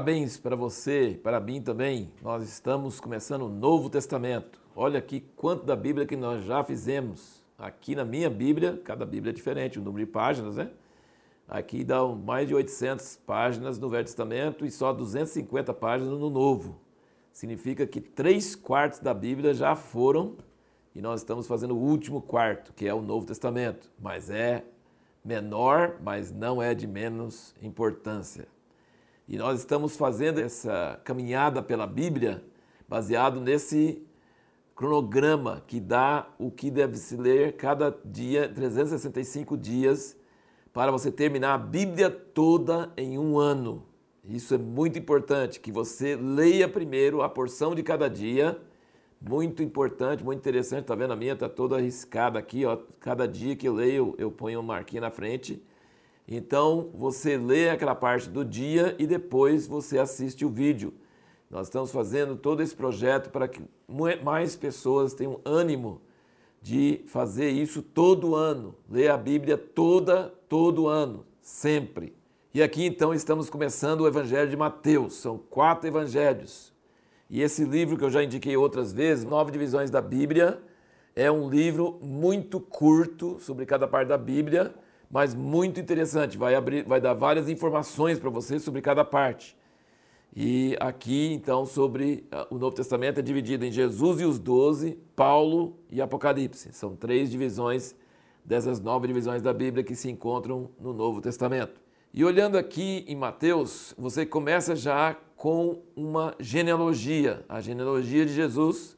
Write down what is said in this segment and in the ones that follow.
Parabéns para você, para mim também. Nós estamos começando o Novo Testamento. Olha aqui quanto da Bíblia que nós já fizemos. Aqui na minha Bíblia, cada Bíblia é diferente, o número de páginas, né? Aqui dá mais de 800 páginas no Velho Testamento e só 250 páginas no Novo. Significa que três quartos da Bíblia já foram e nós estamos fazendo o último quarto, que é o Novo Testamento. Mas é menor, mas não é de menos importância. E nós estamos fazendo essa caminhada pela Bíblia baseado nesse cronograma que dá o que deve se ler cada dia, 365 dias, para você terminar a Bíblia toda em um ano. Isso é muito importante, que você leia primeiro a porção de cada dia. Muito importante, muito interessante. Tá vendo? A minha tá toda arriscada aqui, ó. Cada dia que eu leio, eu ponho uma marquinha na frente então você lê aquela parte do dia e depois você assiste o vídeo. Nós estamos fazendo todo esse projeto para que mais pessoas tenham ânimo de fazer isso todo ano, ler a Bíblia toda, todo ano, sempre. E aqui então estamos começando o Evangelho de Mateus, são quatro evangelhos. E esse livro que eu já indiquei outras vezes, Nove Divisões da Bíblia, é um livro muito curto sobre cada parte da Bíblia mas muito interessante. Vai, abrir, vai dar várias informações para você sobre cada parte. E aqui, então, sobre ah, o Novo Testamento é dividido em Jesus e os Doze, Paulo e Apocalipse. São três divisões dessas nove divisões da Bíblia que se encontram no Novo Testamento. E olhando aqui em Mateus, você começa já com uma genealogia, a genealogia de Jesus.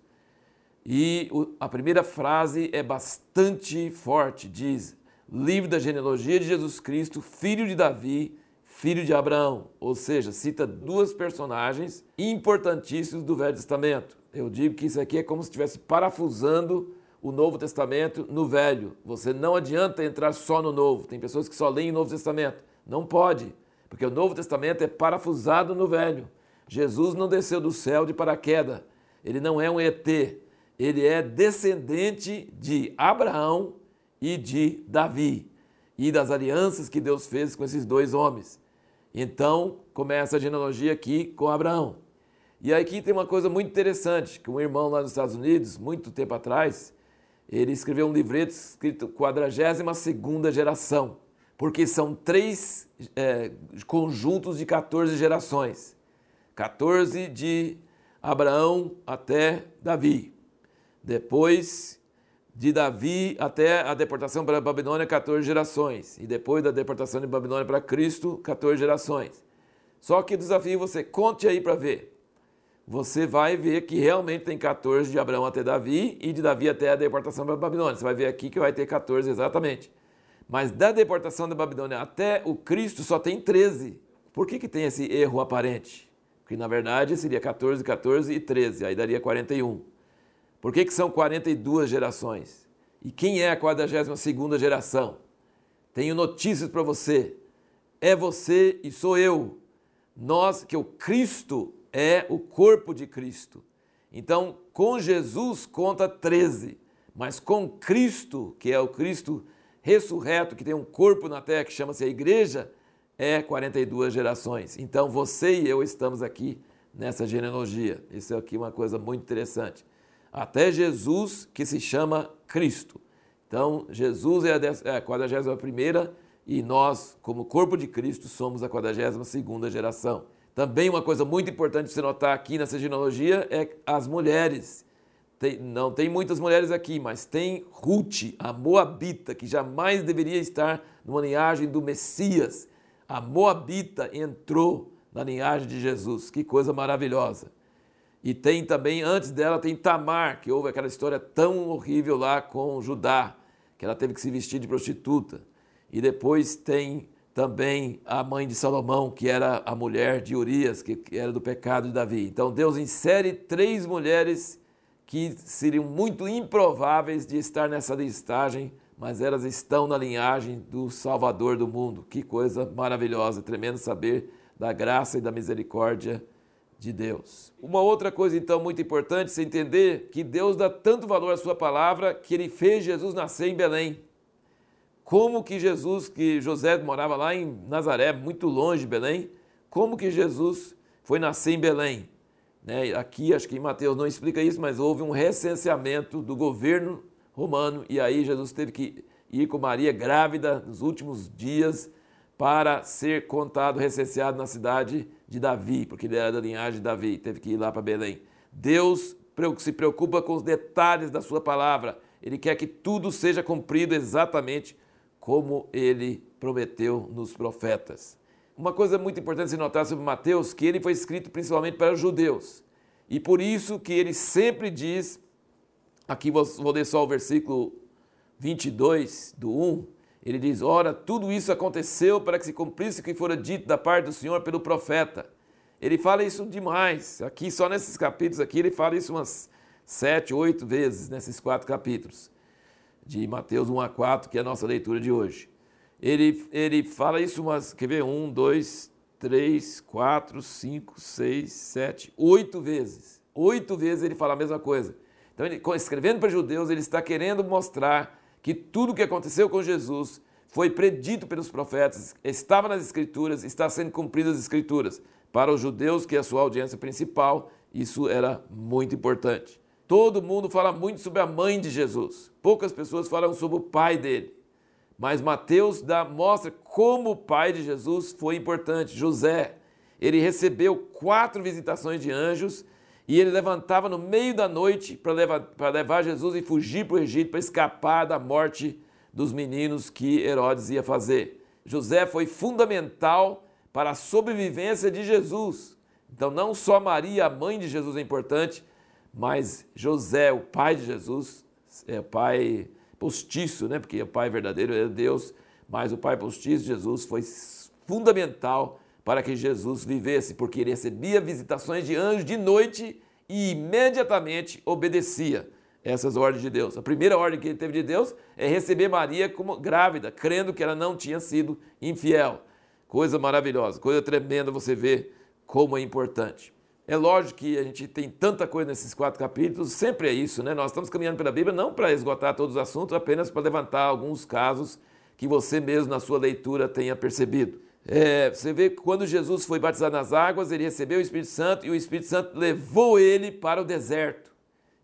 E a primeira frase é bastante forte, diz: livro da genealogia de Jesus Cristo, filho de Davi, filho de Abraão. Ou seja, cita duas personagens importantíssimos do Velho Testamento. Eu digo que isso aqui é como se estivesse parafusando o Novo Testamento no Velho. Você não adianta entrar só no Novo. Tem pessoas que só leem o Novo Testamento. Não pode, porque o Novo Testamento é parafusado no Velho. Jesus não desceu do céu de paraquedas. Ele não é um ET. Ele é descendente de Abraão, e de Davi e das alianças que Deus fez com esses dois homens. Então começa a genealogia aqui com Abraão. E aqui tem uma coisa muito interessante, que um irmão lá nos Estados Unidos, muito tempo atrás, ele escreveu um livreto escrito 42ª geração, porque são três é, conjuntos de 14 gerações. 14 de Abraão até Davi. Depois de Davi até a deportação para a Babilônia, 14 gerações. E depois da deportação de Babilônia para Cristo, 14 gerações. Só que desafio você, conte aí para ver. Você vai ver que realmente tem 14 de Abraão até Davi e de Davi até a deportação para a Babilônia. Você vai ver aqui que vai ter 14 exatamente. Mas da deportação da Babilônia até o Cristo só tem 13. Por que, que tem esse erro aparente? Porque na verdade seria 14, 14 e 13, aí daria 41. Por que, que são 42 gerações? E quem é a 42 geração? Tenho notícias para você. É você e sou eu. Nós, que o Cristo é o corpo de Cristo. Então, com Jesus conta 13, mas com Cristo, que é o Cristo ressurreto, que tem um corpo na terra que chama-se a igreja, é 42 gerações. Então, você e eu estamos aqui nessa genealogia. Isso é uma coisa muito interessante até Jesus, que se chama Cristo. Então, Jesus é a 41 e nós, como corpo de Cristo, somos a 42 geração. Também uma coisa muito importante de você notar aqui nessa genealogia é as mulheres. Tem, não tem muitas mulheres aqui, mas tem Ruth, a Moabita, que jamais deveria estar numa linhagem do Messias. A Moabita entrou na linhagem de Jesus. Que coisa maravilhosa. E tem também, antes dela, tem Tamar, que houve aquela história tão horrível lá com Judá, que ela teve que se vestir de prostituta. E depois tem também a mãe de Salomão, que era a mulher de Urias, que era do pecado de Davi. Então Deus insere três mulheres que seriam muito improváveis de estar nessa listagem, mas elas estão na linhagem do Salvador do mundo. Que coisa maravilhosa, tremendo saber da graça e da misericórdia de Deus. Uma outra coisa, então, muito importante você entender que Deus dá tanto valor à sua palavra que ele fez Jesus nascer em Belém. Como que Jesus, que José morava lá em Nazaré, muito longe de Belém, como que Jesus foi nascer em Belém. Né? Aqui, acho que em Mateus não explica isso, mas houve um recenseamento do governo romano e aí Jesus teve que ir com Maria grávida nos últimos dias para ser contado, recenseado na cidade de Davi, porque ele era da linhagem de Davi, teve que ir lá para Belém. Deus se preocupa com os detalhes da sua palavra. Ele quer que tudo seja cumprido exatamente como ele prometeu nos profetas. Uma coisa muito importante se notar sobre Mateus, que ele foi escrito principalmente para os judeus. E por isso que ele sempre diz, aqui vou, ler só o versículo 22 do 1, ele diz: Ora, tudo isso aconteceu para que se cumprisse o que fora dito da parte do Senhor pelo profeta. Ele fala isso demais. Aqui, só nesses capítulos aqui, ele fala isso umas sete, oito vezes, nesses quatro capítulos. De Mateus 1 a 4, que é a nossa leitura de hoje. Ele, ele fala isso umas, quer ver? Um, dois, três, quatro, cinco, seis, sete, oito vezes. Oito vezes ele fala a mesma coisa. Então, ele, escrevendo para judeus, ele está querendo mostrar que tudo o que aconteceu com Jesus foi predito pelos profetas, estava nas Escrituras, está sendo cumprido as Escrituras. Para os judeus, que é a sua audiência principal, isso era muito importante. Todo mundo fala muito sobre a mãe de Jesus. Poucas pessoas falam sobre o pai dele. Mas Mateus dá, mostra como o pai de Jesus foi importante. José, ele recebeu quatro visitações de anjos e ele levantava no meio da noite para levar, levar Jesus e fugir para o Egito para escapar da morte dos meninos que Herodes ia fazer. José foi fundamental para a sobrevivência de Jesus. Então, não só Maria, a mãe de Jesus, é importante, mas José, o pai de Jesus, é o pai postiço, né? porque o pai verdadeiro é Deus, mas o pai postiço de Jesus foi fundamental para que Jesus vivesse, porque ele recebia visitações de anjos de noite e imediatamente obedecia essas ordens de Deus. A primeira ordem que ele teve de Deus é receber Maria como grávida, crendo que ela não tinha sido infiel. Coisa maravilhosa, coisa tremenda você vê como é importante. É lógico que a gente tem tanta coisa nesses quatro capítulos, sempre é isso, né? Nós estamos caminhando pela Bíblia não para esgotar todos os assuntos, apenas para levantar alguns casos que você mesmo na sua leitura tenha percebido. É, você vê que quando Jesus foi batizado nas águas, ele recebeu o Espírito Santo e o Espírito Santo levou ele para o deserto.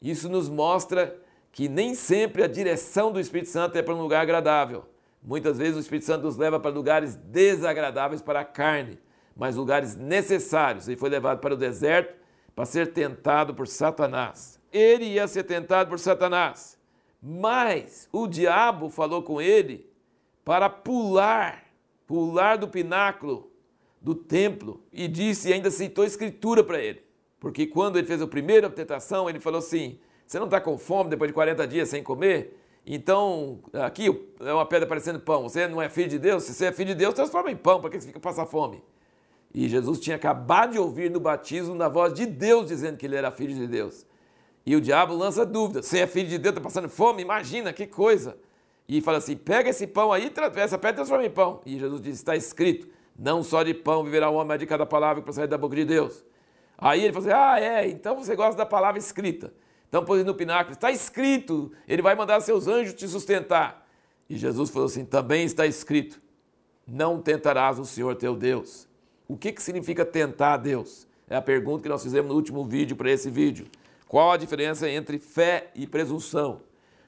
Isso nos mostra que nem sempre a direção do Espírito Santo é para um lugar agradável. Muitas vezes o Espírito Santo nos leva para lugares desagradáveis para a carne, mas lugares necessários. Ele foi levado para o deserto para ser tentado por Satanás. Ele ia ser tentado por Satanás, mas o diabo falou com ele para pular, pular do pináculo do templo e disse, e ainda citou a escritura para ele. Porque quando ele fez a primeira tentação, ele falou assim: Você não está com fome depois de 40 dias sem comer? Então, aqui é uma pedra parecendo pão. Você não é filho de Deus? Se você é filho de Deus, transforma em pão. Para que você fica passar fome? E Jesus tinha acabado de ouvir no batismo na voz de Deus dizendo que ele era filho de Deus. E o diabo lança dúvida: Você é filho de Deus, está passando fome? Imagina, que coisa. E fala assim: Pega esse pão aí, essa pedra transforma em pão. E Jesus diz: Está escrito: Não só de pão viverá o homem, mas de cada palavra que sair da boca de Deus. Aí ele falou assim: Ah, é, então você gosta da palavra escrita. Então pôs no pináculo: Está escrito, ele vai mandar seus anjos te sustentar. E Jesus falou assim: Também está escrito: Não tentarás o Senhor teu Deus. O que, que significa tentar a Deus? É a pergunta que nós fizemos no último vídeo para esse vídeo. Qual a diferença entre fé e presunção?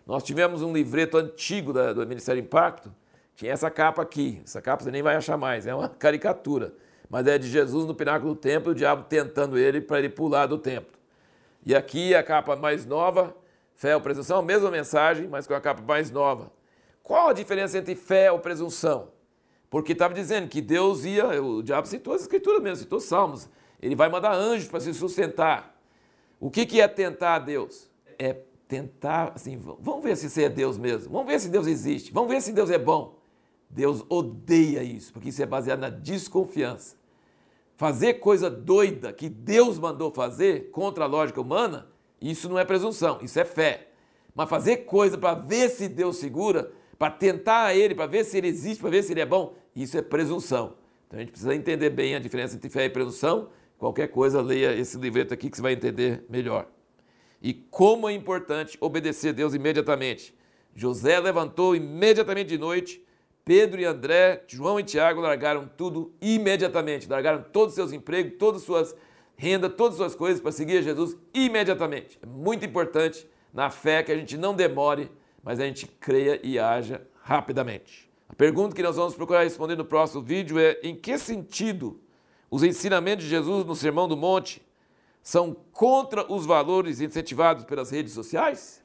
Nós tivemos um livreto antigo da, do Ministério Impacto, tinha essa capa aqui. Essa capa você nem vai achar mais, é uma caricatura mas é de Jesus no pináculo do templo, o diabo tentando ele para ele pular do templo. E aqui a capa mais nova, fé ou presunção, mesma mensagem, mas com a capa mais nova. Qual a diferença entre fé ou presunção? Porque estava dizendo que Deus ia, o diabo citou as escrituras mesmo, citou Salmos, ele vai mandar anjos para se sustentar. O que, que é tentar a Deus? É tentar, assim, vamos ver se você é Deus mesmo, vamos ver se Deus existe, vamos ver se Deus é bom. Deus odeia isso, porque isso é baseado na desconfiança. Fazer coisa doida que Deus mandou fazer contra a lógica humana, isso não é presunção, isso é fé. Mas fazer coisa para ver se Deus segura, para tentar Ele, para ver se Ele existe, para ver se Ele é bom, isso é presunção. Então a gente precisa entender bem a diferença entre fé e presunção. Qualquer coisa, leia esse livreto aqui que você vai entender melhor. E como é importante obedecer a Deus imediatamente. José levantou imediatamente de noite, Pedro e André, João e Tiago largaram tudo imediatamente, largaram todos os seus empregos, todas as suas rendas, todas as suas coisas para seguir Jesus imediatamente. É muito importante na fé que a gente não demore, mas a gente creia e haja rapidamente. A pergunta que nós vamos procurar responder no próximo vídeo é: em que sentido os ensinamentos de Jesus no Sermão do Monte são contra os valores incentivados pelas redes sociais?